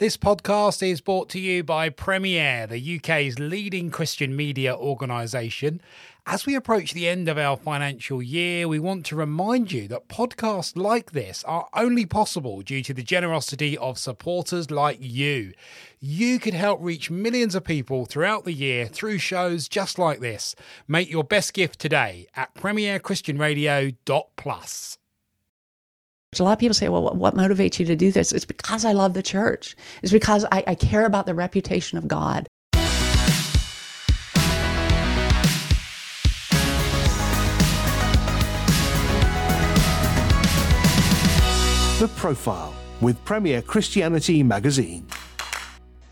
This podcast is brought to you by Premier, the UK's leading Christian media organisation. As we approach the end of our financial year, we want to remind you that podcasts like this are only possible due to the generosity of supporters like you. You could help reach millions of people throughout the year through shows just like this. Make your best gift today at premierchristianradio.plus. A lot of people say, well, what motivates you to do this? It's because I love the church. It's because I, I care about the reputation of God. The Profile with Premier Christianity Magazine.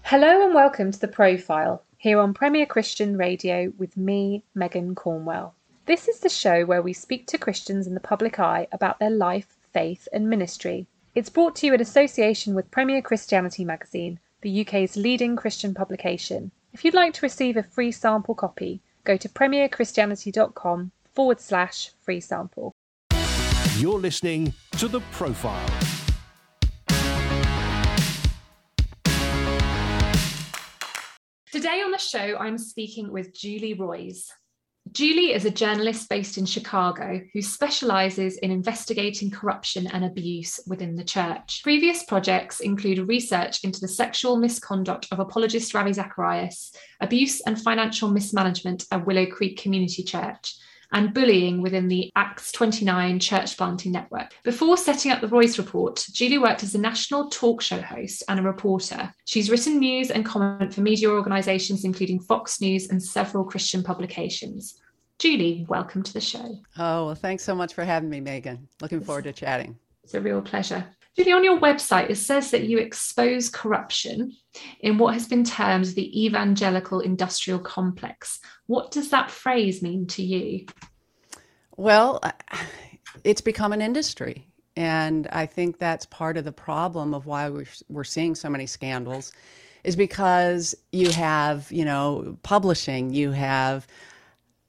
Hello and welcome to The Profile here on Premier Christian Radio with me, Megan Cornwell. This is the show where we speak to Christians in the public eye about their life faith, and ministry. It's brought to you in association with Premier Christianity magazine, the UK's leading Christian publication. If you'd like to receive a free sample copy, go to premierchristianity.com forward slash free sample. You're listening to The Profile. Today on the show, I'm speaking with Julie Roys. Julie is a journalist based in Chicago who specialises in investigating corruption and abuse within the church. Previous projects include research into the sexual misconduct of apologist Ravi Zacharias, abuse and financial mismanagement at Willow Creek Community Church, and bullying within the Acts 29 church planting network. Before setting up the Roys Report, Julie worked as a national talk show host and a reporter. She's written news and comment for media organisations including Fox News and several Christian publications. Julie, welcome to the show. Oh, well, thanks so much for having me, Megan. Looking forward to chatting. It's a real pleasure. Julie, on your website, it says that you expose corruption in what has been termed the evangelical industrial complex. What does that phrase mean to you? Well, it's become an industry. And I think that's part of the problem of why we're, seeing so many scandals is because you have, you know, publishing, you have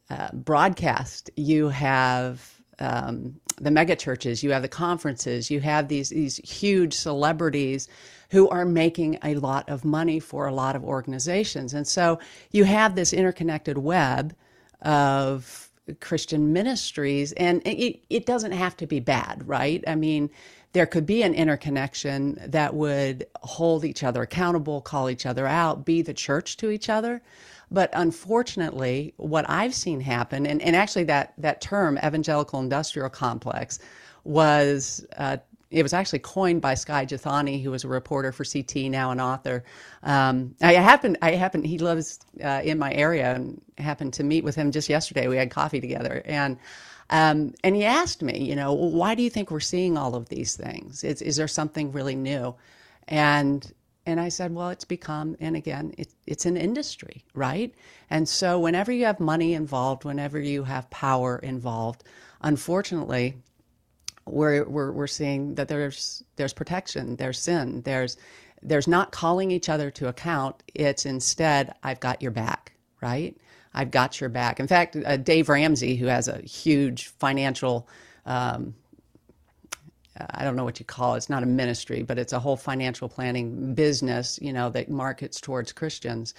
uh, broadcast, you have um, the mega churches, you have the conferences, you have these these huge celebrities who are making a lot of money for a lot of organizations, and so you have this interconnected web of Christian ministries, and it, it doesn't have to be bad, right? I mean, there could be an interconnection that would hold each other accountable, call each other out, be the church to each other. But unfortunately, what I've seen happen, and, and actually that, that term, evangelical industrial complex, was uh, it was actually coined by Skye Jethani, who was a reporter for CT, now an author. Um, I happened, I happened, he lives uh, in my area, and happened to meet with him just yesterday. We had coffee together, and um, and he asked me, you know, why do you think we're seeing all of these things? Is, is there something really new? And and I said, well, it's become, and again, it, it's an industry, right? And so whenever you have money involved, whenever you have power involved, unfortunately, we're, we're, we're seeing that there's, there's protection, there's sin, there's, there's not calling each other to account. It's instead, I've got your back, right? I've got your back. In fact, uh, Dave Ramsey, who has a huge financial um, I don't know what you call it. It's not a ministry, but it's a whole financial planning business, you know, that markets towards Christians.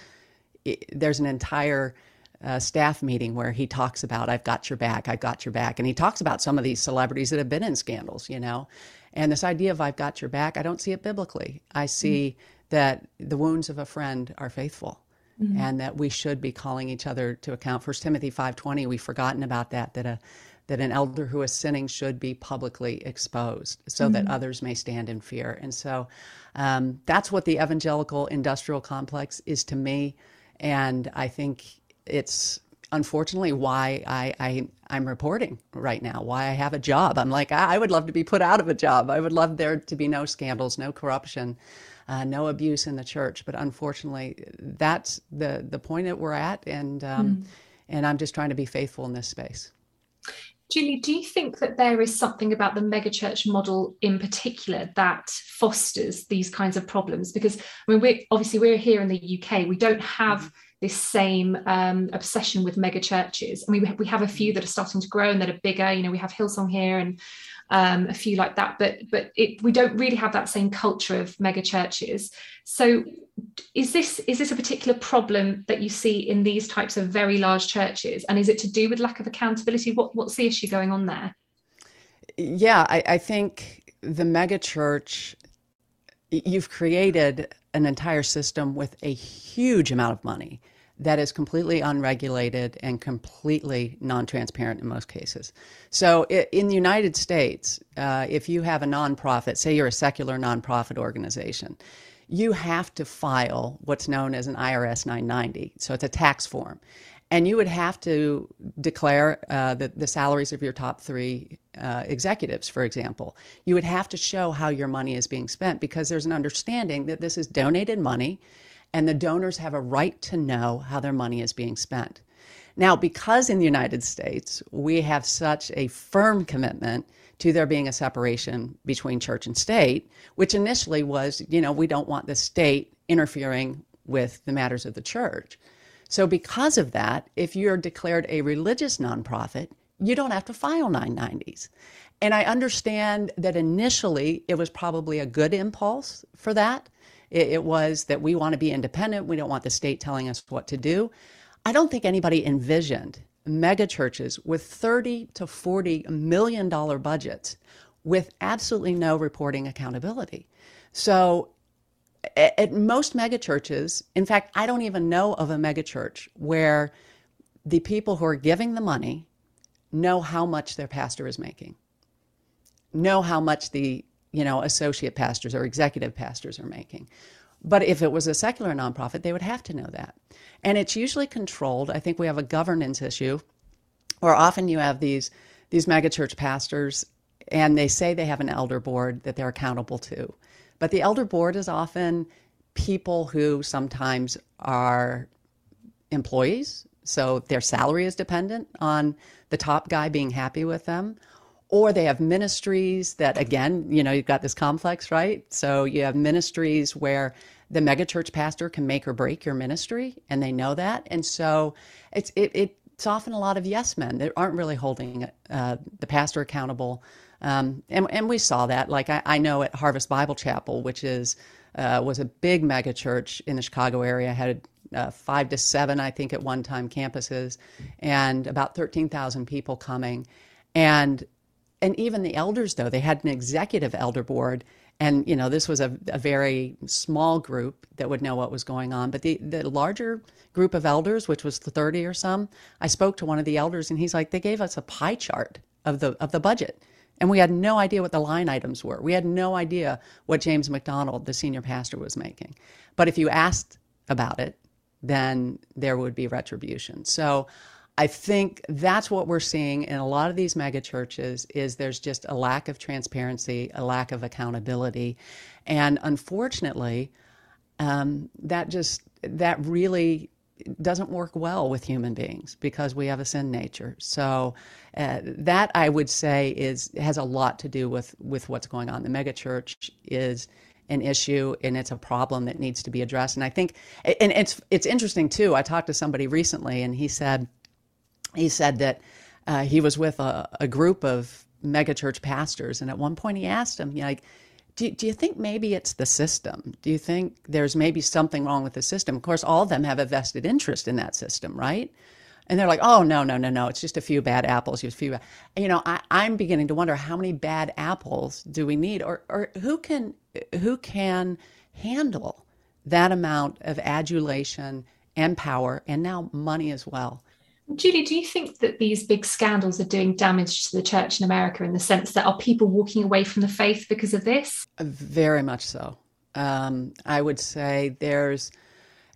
It, there's an entire uh, staff meeting where he talks about, I've got your back, I've got your back. And he talks about some of these celebrities that have been in scandals, you know. And this idea of I've got your back, I don't see it biblically. I see mm-hmm. that the wounds of a friend are faithful. Mm-hmm. And that we should be calling each other to account. First Timothy five twenty, we've forgotten about that. That a that an elder who is sinning should be publicly exposed so mm-hmm. that others may stand in fear. And so um, that's what the evangelical industrial complex is to me. And I think it's unfortunately why I, I I'm reporting right now, why I have a job. I'm like, I would love to be put out of a job. I would love there to be no scandals, no corruption, uh, no abuse in the church. But unfortunately, that's the the point that we're at, and um, mm. and I'm just trying to be faithful in this space. Julie, do you think that there is something about the megachurch model in particular that fosters these kinds of problems? Because I mean, we're obviously we're here in the UK, we don't have mm-hmm. this same um, obsession with megachurches. I mean, we, we have a few that are starting to grow and that are bigger. You know, we have Hillsong here, and um, a few like that, but but it, we don't really have that same culture of mega churches. So, is this is this a particular problem that you see in these types of very large churches, and is it to do with lack of accountability? What what's the issue going on there? Yeah, I, I think the mega church you've created an entire system with a huge amount of money that is completely unregulated and completely non transparent in most cases. So, in the United States, uh, if you have a nonprofit, say you're a secular nonprofit organization, you have to file what's known as an IRS 990. So, it's a tax form. And you would have to declare uh, the, the salaries of your top three uh, executives, for example. You would have to show how your money is being spent because there's an understanding that this is donated money and the donors have a right to know how their money is being spent. Now, because in the United States we have such a firm commitment to there being a separation between church and state, which initially was, you know, we don't want the state interfering with the matters of the church. So, because of that, if you're declared a religious nonprofit, you don't have to file 990s. And I understand that initially it was probably a good impulse for that. It, it was that we want to be independent. We don't want the state telling us what to do. I don't think anybody envisioned mega churches with 30 to 40 million dollar budgets with absolutely no reporting accountability. So at, most mega churches, in fact, I don't even know of a mega church where the people who are giving the money know how much their pastor is making, know how much the you know, associate pastors or executive pastors are making. But if it was a secular nonprofit, they would have to know that. And it's usually controlled. I think we have a governance issue where often you have these these megachurch pastors and they say they have an elder board that they're accountable to. But the elder board is often people who sometimes are employees, so their salary is dependent on the top guy being happy with them, or they have ministries that again you know you've got this complex right? So you have ministries where the megachurch pastor can make or break your ministry and they know that. And so it's it, it's often a lot of yes men that aren't really holding uh, the pastor accountable. Um, and, and we saw that. Like I, I, know at harvest bible chapel which is uh, was a big megachurch in the chicago area had uh, five to seven, I think, at one time campuses, and about 13,000 people coming. And and even the elders though they had an executive elder board and you know this was a, a very small group that would know what was going on. But the, the larger group of elders which was 30 or some i spoke to one of the elders and he's like they gave us a pie chart of the of the budget. And we had no idea what the line items were. We had no idea what james macdonald the senior pastor was making. But if you asked about it then there would be retribution. So I think that's what we're seeing in a lot of these mega churches is there's just a lack of transparency, a lack of accountability, and unfortunately, um, that just that really doesn't work well with human beings because we have a sin nature. So uh, that I would say is has a lot to do with with what's going on. The megachurch is an issue and it's a problem that needs to be addressed. And I think and it's it's interesting too. I talked to somebody recently and he said he said that uh, he was with a, a, group of megachurch pastors, and at one point he asked him, like, do, do you think maybe it's the system? Do you think there's maybe something wrong with the system? Of course, all of them have a vested interest in that system, right? And they're like, oh, no, no, no, no. It's just a few bad apples. Just a few. You know, I, I'm beginning to wonder how many bad apples do we need, or, or who can who can handle that amount of adulation and power, and now money as well. Julie, do you think that these big scandals are doing damage to the church in America in the sense that are people walking away from the faith because of this? Very much so. Um, I would say there's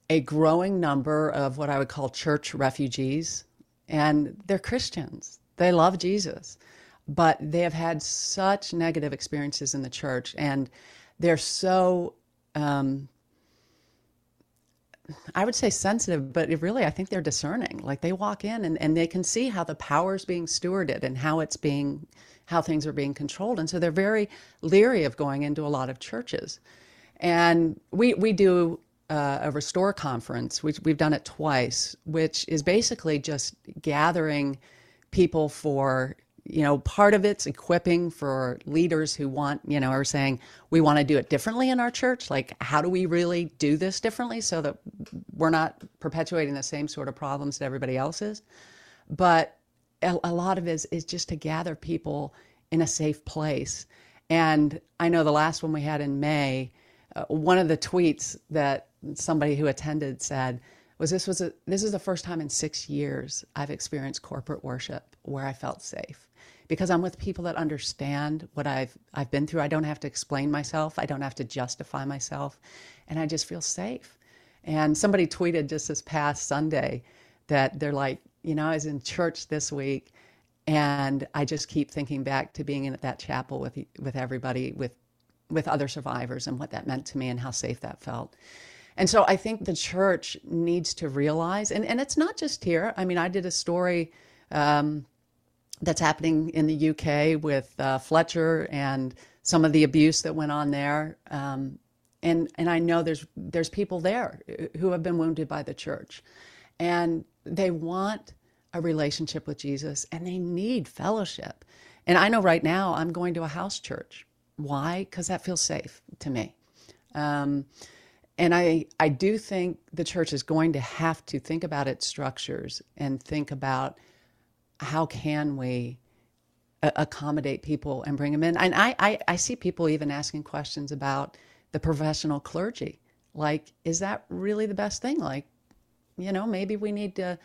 a growing number of what I would call church refugees, and they're Christians. They love Jesus, but they have had such negative experiences in the church, and they're so um, I would say sensitive, but really, I think they're discerning. Like they walk in and, and they can see how the power is being stewarded and how it's being, how things are being controlled. And so they're very leery of going into a lot of churches. And we, we do uh, a restore conference, which we've done it twice, which is basically just gathering people for you know, part of it's equipping for leaders who want, you know, are saying, we want to do it differently in our church. Like, how do we really do this differently so that we're not perpetuating the same sort of problems that everybody else is? But a, a lot of it is, is just to gather people in a safe place. And I know the last one we had in May, uh, one of the tweets that somebody who attended said, was this was a, this is the first time in six years I've experienced corporate worship where I felt safe because I'm with people that understand what I've I've been through. I don't have to explain myself. I don't have to justify myself, and I just feel safe. And somebody tweeted just this past Sunday that they're like, you know, I was in church this week, and I just keep thinking back to being in that chapel with with everybody with with other survivors and what that meant to me and how safe that felt. And so I think the church needs to realize, and, and it's not just here. I mean, I did a story um, that's happening in the UK with uh, Fletcher and some of the abuse that went on there. Um, and, and I know there's, there's people there who have been wounded by the church. And they want a relationship with Jesus and they need fellowship. And I know right now I'm going to a house church. Why? Because that feels safe to me. Um, and I, I do think the church is going to have to think about its structures and think about how can we accommodate people and bring them in. And I, I, I see people even asking questions about the professional clergy. Like, is that really the best thing? Like, you know, maybe we need to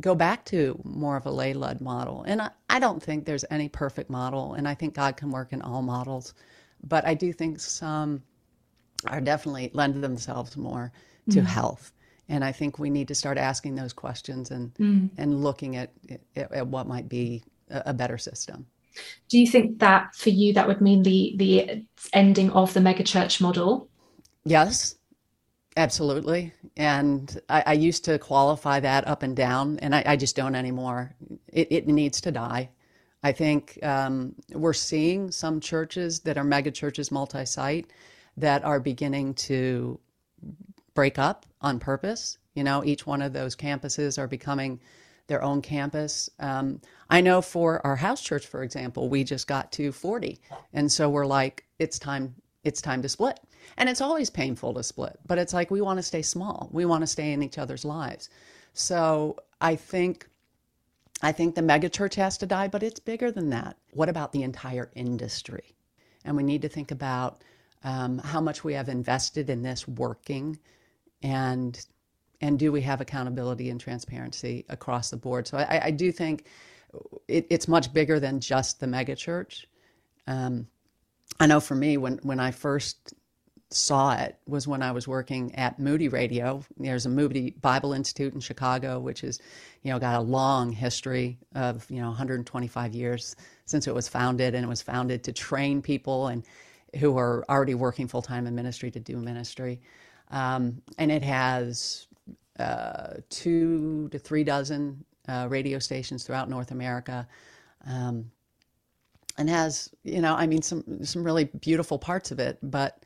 go back to more of a lay led model. And I, I don't think there's any perfect model, and I think God can work in all models. But I do think some are definitely lend themselves more to mm. health. And I think we need to start asking those questions and mm. and looking at, at, at what might be a, a better system. Do you think that for you that would mean the the ending of the megachurch model? Yes, absolutely. And I, I used to qualify that up and down, and I, I just don't anymore. It, it needs to die. I think um, we're seeing some churches that are megachurches, multi-site, that are beginning to break up on purpose. You know, each one of those campuses are becoming their own campus. Um, I know for our house church, for example, we just got to 40, and so we're like, it's time, it's time to split. And it's always painful to split, but it's like we want to stay small. We want to stay in each other's lives. So I think, I think the megachurch has to die, but it's bigger than that. What about the entire industry? And we need to think about um, how much we have invested in this working, and and do we have accountability and transparency across the board? So I, I do think it, it's much bigger than just the megachurch. Um, I know for me, when when I first saw it was when I was working at Moody Radio. There's a Moody Bible Institute in Chicago, which is, you know, got a long history of, you know, 125 years since it was founded, and it was founded to train people and who are already working full time in ministry to do ministry. Um, and it has uh, two to three dozen uh, radio stations throughout North America. Um, and has, you know, I mean, some, some really beautiful parts of it. But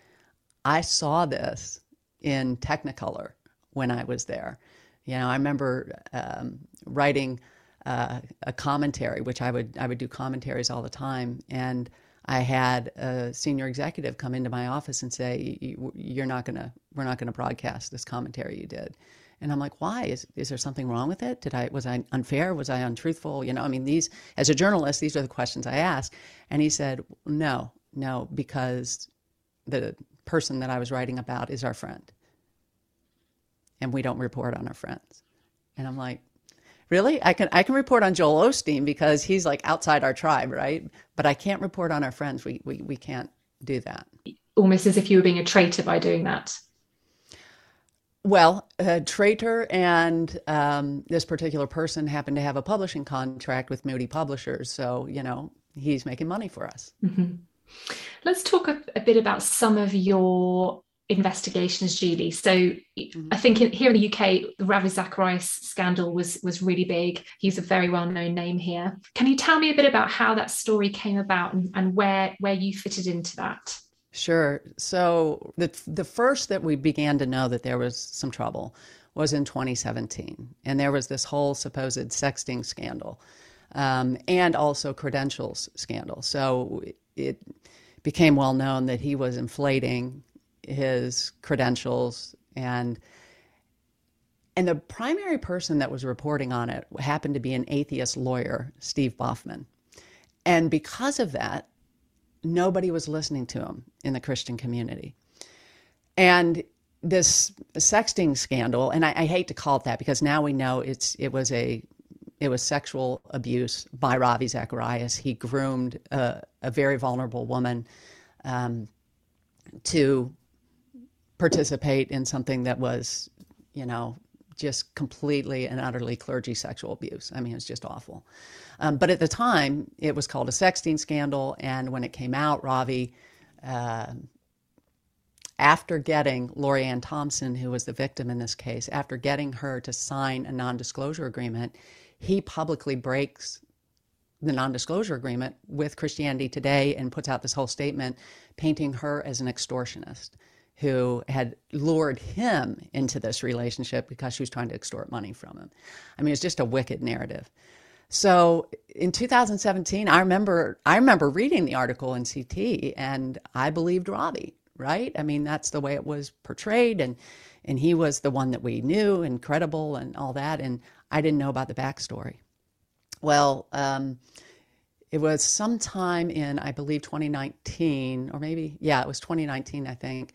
I saw this in Technicolor when I was there. You know, I remember um, writing uh, a commentary, which I would I would do commentaries all the time, and I had a senior executive come into my office and say, "You're not gonna, we're not gonna broadcast this commentary you did." And I'm like, "Why? Is is there something wrong with it? Did I was I unfair? Was I untruthful? You know, I mean, these as a journalist, these are the questions I ask." And he said, "No, no, because the person that I was writing about is our friend, and we don't report on our friends." And I'm like, really i can i can report on joel osteen because he's like outside our tribe right but i can't report on our friends we we, we can't do that almost as if you were being a traitor by doing that well, a traitor and um, this particular person happened to have a publishing contract with Moody Publishers. So, you know, he's making money for us. Mm-hmm. Let's talk a, a, bit about some of your investigations, Julie. So mm-hmm. I think in, here in the UK, the Ravi Zacharias scandal was was really big. He's a very well known name here. Can you tell me a bit about how that story came about and, and where where you fitted into that? Sure. So the the first that we began to know that there was some trouble was in 2017, and there was this whole supposed sexting scandal. um, and also credentials scandal. So it became well known that he was inflating his credentials and and the primary person that was reporting on it happened to be an atheist lawyer, Steve Baughman. And because of that, nobody was listening to him in the Christian community. And this sexting scandal, and I, I, hate to call it that because now we know it's it was a it was sexual abuse by Ravi Zacharias. He groomed a, a very vulnerable woman um, to participate in something that was, you know, just completely and utterly clergy sexual abuse. I mean, it's just awful. Um, but at the time, it was called a sexting scandal. And when it came out, Ravi, uh, after getting Lori Ann Thompson, who was the victim in this case, after getting her to sign a non disclosure agreement, he publicly breaks the non disclosure agreement with Christianity Today and puts out this whole statement painting her as an extortionist who had lured him into this relationship because she was trying to extort money from him. I mean, it's just a wicked narrative. So in 2017, I remember I remember reading the article in CT, and I believed Ravi. Right? I mean, that's the way it was portrayed, and and he was the one that we knew and credible and all that. And I didn't know about the backstory. Well, um, it was sometime in I believe 2019, or maybe yeah, it was 2019, I think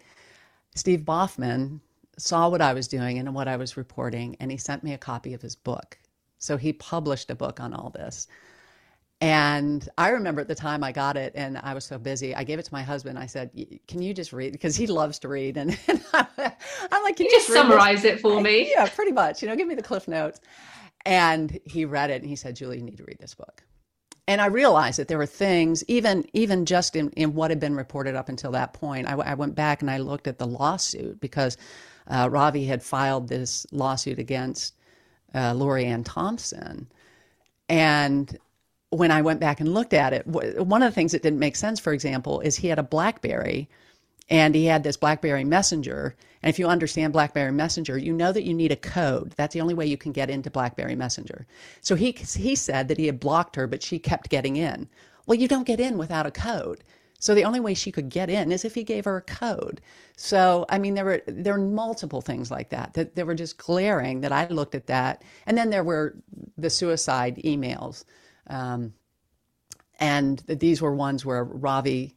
Steve Baughman saw what I was doing and what I was reporting, and he sent me a copy of his book. So he published a book on all this. And I remember at the time I got it and I was so busy. I gave it to my husband. I said, Can you just read? Because he loves to read. And, and I'm like, Can you, you just summarize this? it for me? Yeah, pretty much. You know, give me the cliff notes. And he read it and he said, Julie, you need to read this book and I realized that there were things, even even just in, in what had been reported up until that point. I, I went back and I looked at the lawsuit because uh, Ravi had filed this lawsuit against uh, Lori Ann Thompson, and when I went back and looked at it, one of the things that didn't make sense, for example, is he had a BlackBerry and he had this BlackBerry Messenger. And if you understand BlackBerry Messenger, you know that you need a code. That's the only way you can get into BlackBerry Messenger. So he he said that he had blocked her, but she kept getting in. Well, you don't get in without a code. So the only way she could get in is if he gave her a code. So I mean, there were there were multiple things like that that, that were just glaring. That I looked at that, and then there were the suicide emails, um, and these were ones where Ravi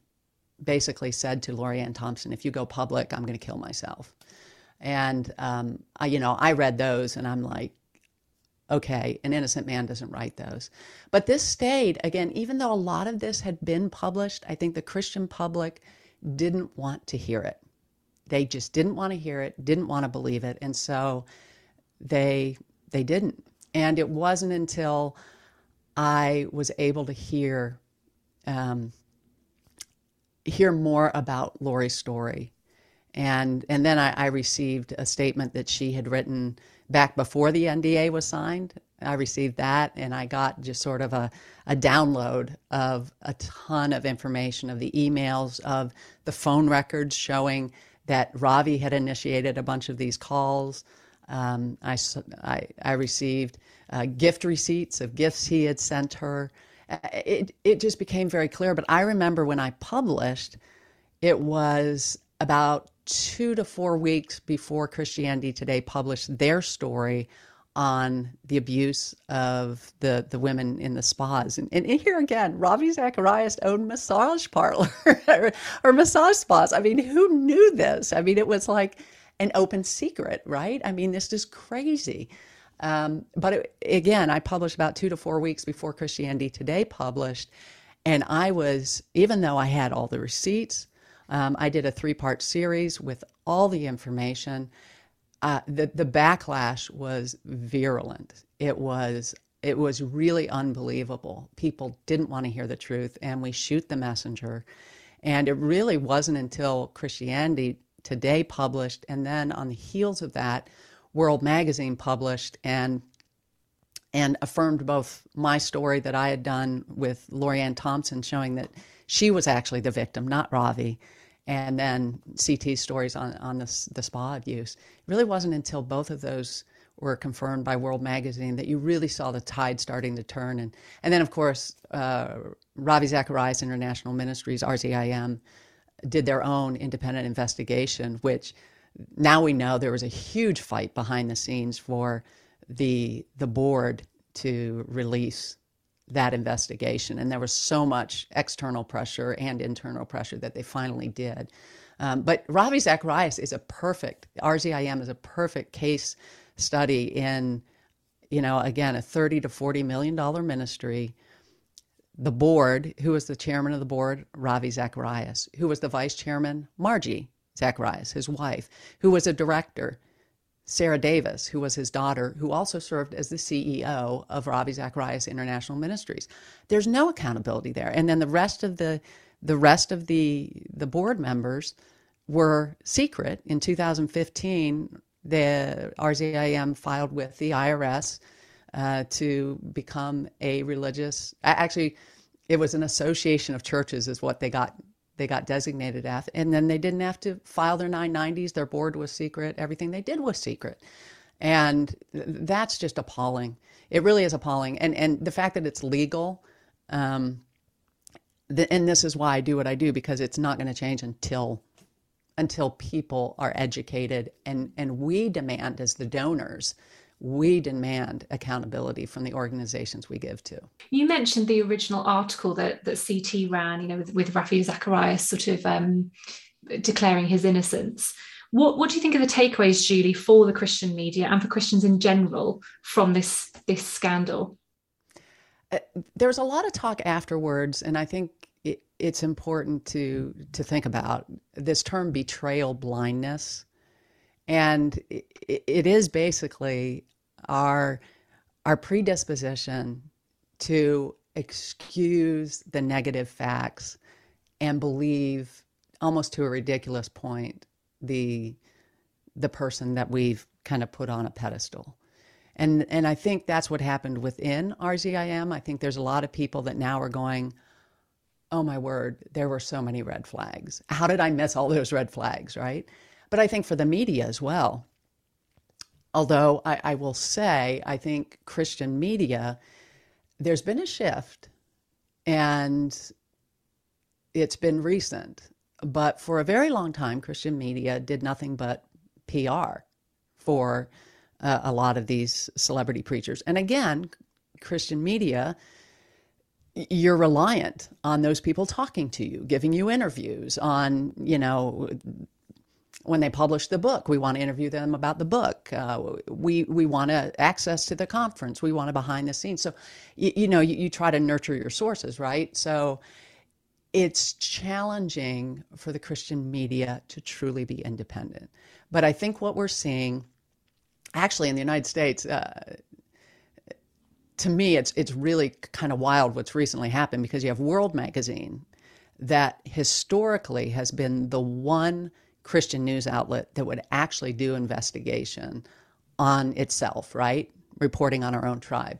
basically said to Lori Ann Thompson, if you go public, I'm going to kill myself. And, um, I, you know, I read those and I'm like, okay, an innocent man doesn't write those. But this stayed, again, even though a lot of this had been published, I think the Christian public didn't want to hear it. They just didn't want to hear it, didn't want to believe it. And so they, they didn't. And it wasn't until I was able to hear um, hear more about Lori's story. And, and then I, I received a statement that she had written back before the NDA was signed. I received that and I got just sort of a, a download of a ton of information of the emails, of the phone records showing that Ravi had initiated a bunch of these calls. Um, I, I, I, received uh, gift receipts of gifts he had sent her Uh, it it just became very clear. But I remember when I published, it was about two to four weeks before Christianity Today published their story on the abuse of the, the women in the spas. And, and here again, Ravi Zacharias owned massage parlor or, or massage spas. I mean, who knew this? I mean, it was like an open secret, right? I mean, this is crazy. Um, but it, again, I published about two to four weeks before Christianity Today published. And I was, even though I had all the receipts, um, I did a three part series with all the information. Uh, the, the backlash was virulent. It was it was really unbelievable. People didn't want to hear the truth, and we shoot the messenger. And it really wasn't until Christianity Today published, and then on the heels of that, World Magazine published and and affirmed both my story that I had done with Lori Ann Thompson, showing that she was actually the victim, not Ravi, and then CT stories on on the, the spa abuse. It really wasn't until both of those were confirmed by World Magazine, that you really saw the tide starting to turn. And, and then, of course, uh, Ravi Zacharias International Ministries, RZIM, did their own independent investigation, which now we know there was a huge fight behind the scenes for the, the board to release that investigation. And there was so much external pressure and internal pressure that they finally did. Um, but Ravi Zacharias is a perfect, RZIM is a perfect case study in, you know, again, a 30 to 40 million dollar ministry. The board, who was the chairman of the board, Ravi Zacharias, who was the vice chairman, Margie Zacharias, his wife, who was a director, Sarah Davis, who was his daughter, who also served as the CEO of Ravi Zacharias International Ministries. There's no accountability there. And then the rest of the the rest of the the board members were secret. In 2015, the RZIM filed with the IRS uh, to become a religious. Actually, it was an association of churches, is what they got they got designated as, and then they didn't have to file their 990s. Their board was secret. Everything they did was secret, and that's just appalling. It really is appalling, and and the fact that it's legal. Um, the, and this is why I do what I do because it's not going to change until until people are educated and and we demand as the donors we demand accountability from the organizations we give to. You mentioned the original article that that CT ran, you know, with, with Ravi Zacharias sort of um, declaring his innocence. What what do you think are the takeaways, Julie, for the Christian media and for Christians in general from this this scandal? Uh, there was a lot of talk afterwards, and I think it, it's important to to think about this term betrayal blindness, and it, is basically our our predisposition to excuse the negative facts and believe almost to a ridiculous point the the person that we've kind of put on a pedestal. And and I think that's what happened within RZIM. I think there's a lot of people that now are going, "Oh my word, there were so many red flags. How did I miss all those red flags?" Right? But I think for the media as well. Although I, I will say, I think Christian media, there's been a shift, and it's been recent. But for a very long time, Christian media did nothing but PR for uh, a lot of these celebrity preachers. And again, Christian media, you're reliant on those people talking to you, giving you interviews on, you know, when they publish the book, we want to interview them about the book. Uh, we we want to access to the conference. We want to behind the scenes. So, you, you know, you, you try to nurture your sources, right? So, it's challenging for the Christian media to truly be independent. But I think what we're seeing actually in the United States, uh, to me, it's it's really kind of wild what's recently happened because you have World Magazine that historically has been the one Christian news outlet that would actually do investigation on itself, right? Reporting on our own tribe,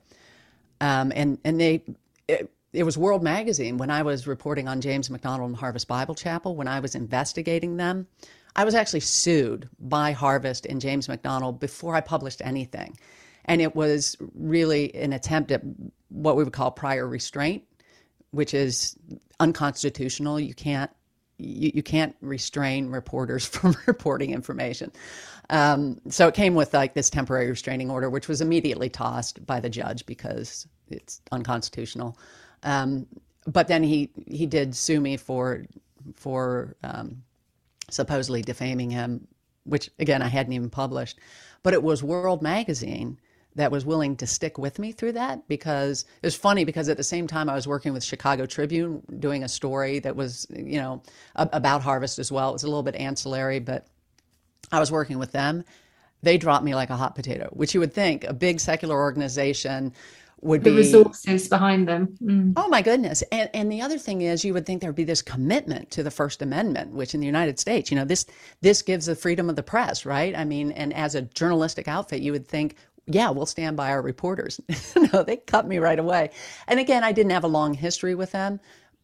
um, and and they. It, it was World Magazine when I was reporting on James MacDonald and Harvest Bible Chapel when I was investigating them. I was actually sued by Harvest and James MacDonald before I published anything. And it was really an attempt at what we would call prior restraint, which is unconstitutional. You can't you, you can't restrain reporters from reporting information. Um, so it came with like this temporary restraining order, which was immediately tossed by the judge because it's unconstitutional. Um, but then he he did sue me for for um, supposedly defaming him, which again I hadn't even published. But it was World Magazine that was willing to stick with me through that because it was funny because at the same time I was working with Chicago Tribune doing a story that was you know about harvest as well. It was a little bit ancillary, but I was working with them. They dropped me like a hot potato, which you would think a big secular organization would be. the be resources behind them. Mm. Oh my goodness! And and the other thing is, you would think there would be this commitment to the First Amendment, which in the United States, you know, this this gives the freedom of the press, right? I mean, and as a journalistic outfit, you would think. Yeah, we'll stand by our reporters. no, they cut me right away. And again, I didn't have a long history with them,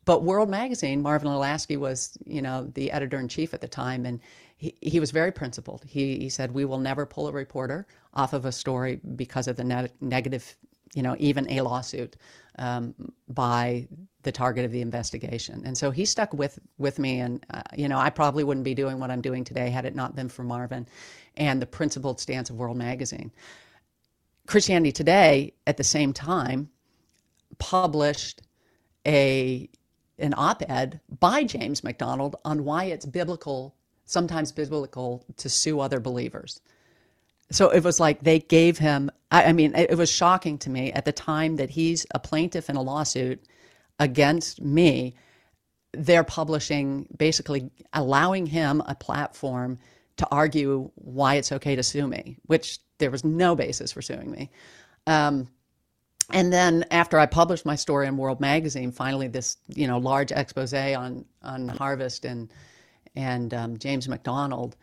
but World Magazine, Marvin Olasky was, you know, the editor in chief at the time, and he, he was very principled. He, he said, We will never pull a reporter off of a story because of the ne- negative, you know, even a lawsuit um, by the target of the investigation. And so he stuck with, with me. And, uh, you know, I probably wouldn't be doing what I'm doing today had it not been for Marvin and the principled stance of World Magazine. Christianity Today, at the same time, published a an op-ed by James MacDonald on why it's biblical sometimes biblical to sue other believers. So it was like they gave him, I, I mean, it, it was shocking to me at the time that he's a plaintiff in a lawsuit against me. They're publishing, basically allowing him a platform to argue why it's okay to sue me, which there was no basis for suing me. Um, and then after I published my story in World Magazine, finally this you know large expose on on Harvest and and um, James MacDonald,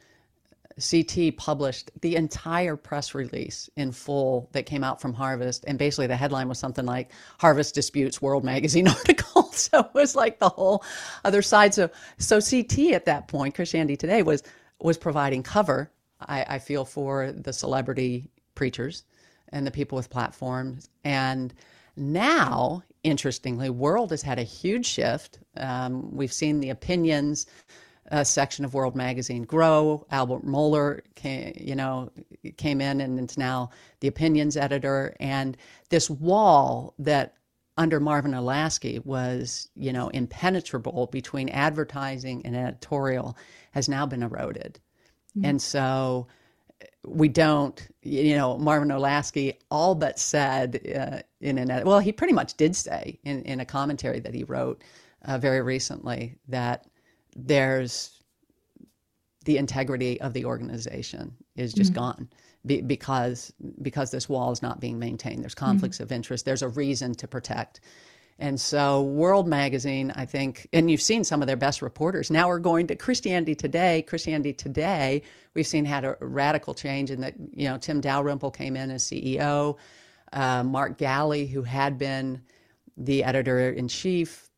CT published the entire press release in full that came out from Harvest. And basically, the headline was something like Harvest Disputes World Magazine article. so it was like the whole other side. So, so CT at that point, Christianity Today, was, was providing cover, I, I feel, for the celebrity preachers and the people with platforms. And now, interestingly, World has had a huge shift. Um, we've seen the opinions uh, section of World Magazine grow. Albert Mohler, came, you know, came in and is now the opinions editor. And this wall that under Marvin Olasky was, you know, impenetrable between advertising and editorial has now been eroded. Mm-hmm. And so we don't, you know, Marvin Olasky all but said uh, in an, well, he pretty much did say in, in a commentary that he wrote uh, very recently that there's the integrity of the organization is just mm-hmm. gone be, because because this wall is not being maintained. There's conflicts mm-hmm. of interest. There's a reason to protect. And so, World Magazine, I think, and you've seen some of their best reporters. Now we're going to Christianity Today. Christianity Today, we've seen had a radical change in that, you know, Tim Dalrymple came in as CEO. Uh, Mark Galli, who had been the editor in chief,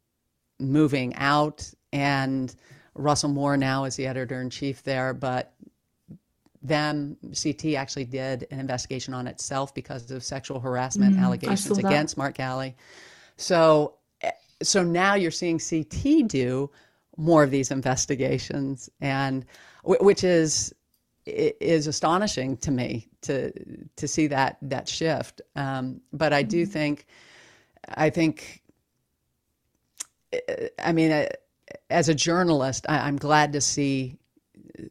moving out and Russell Moore now is the editor in chief there, but them CT actually did an investigation on itself because of sexual harassment mm, allegations against Mark Galli. So so now you're seeing CT do more of these investigations and which is is astonishing to me to to see that that shift. Um, but I do mm-hmm. think I think I mean as a journalist, I, am glad to see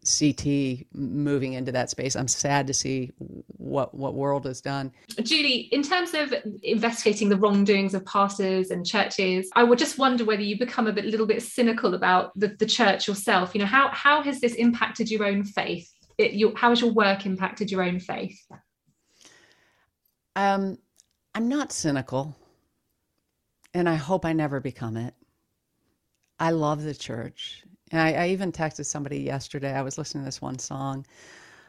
CT moving into that space. I'm sad to see what what world has done. Julie, in terms of investigating the wrongdoings of pastors and churches, I would just wonder whether you become a bit, little bit cynical about the, the church yourself. You know, how how has this impacted your own faith? It, your, how has your work impacted your own faith? Um, I'm not cynical, and I hope I never become it. I love the church. And I, I, even texted somebody yesterday. I was listening to this one song.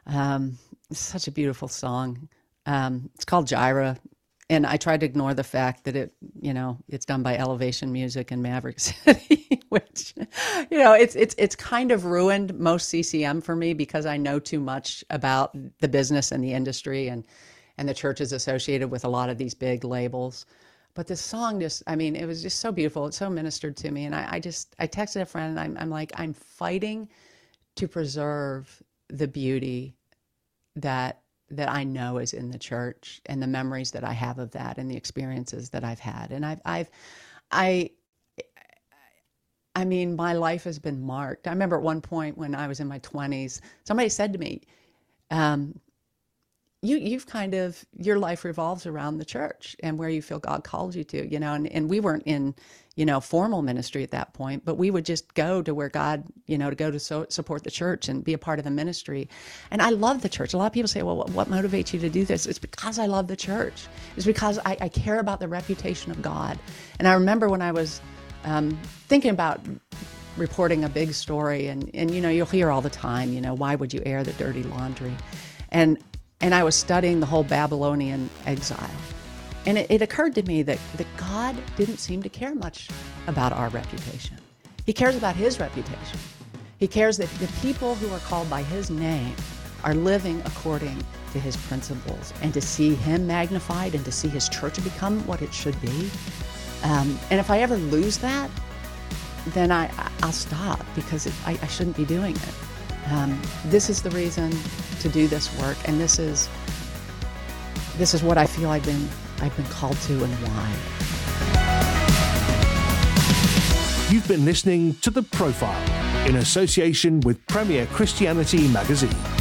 Um, it's such a beautiful song. Um, it's called Jireh. And I tried to ignore the fact that it, you know, it's done by Elevation Music in Maverick City, which, you know, it's it's it's kind of ruined most CCM for me because I know too much about the business and the industry and and the churches associated with a lot of these big labels. But this song just, I mean, it was just so beautiful. It so ministered to me. And I, I just, I texted a friend and I'm, I'm like, I'm fighting to preserve the beauty that that I know is in the church and the memories that I have of that and the experiences that I've had. And I've, I've, I, I mean, my life has been marked. I remember at one point when I was in my 20s, somebody said to me, um, you you've kind of your life revolves around the church and where you feel God called you to, you know, and, and we weren't in, you know, formal ministry at that point, but we would just go to where God, you know, to go to so, support the church and be a part of the ministry. And I love the church. A lot of people say, well, what, what motivates you to do this? It's because I love the church. It's because I, I care about the reputation of God. And I remember when I was um, thinking about reporting a big story and, and, you know, you'll hear all the time, you know, why would you air the dirty laundry? And and I was studying the whole Babylonian exile. And it, it, occurred to me that, that God didn't seem to care much about our reputation. He cares about his reputation. He cares that the people who are called by his name are living according to his principles and to see him magnified and to see his church become what it should be. Um, and if I ever lose that, then I, I'll stop because it, I, I, shouldn't be doing it. Um, this is the reason to do this work, and this is this is what I feel I've been I've been called to and why. You've been listening to The Profile in association with Premier Christianity Magazine.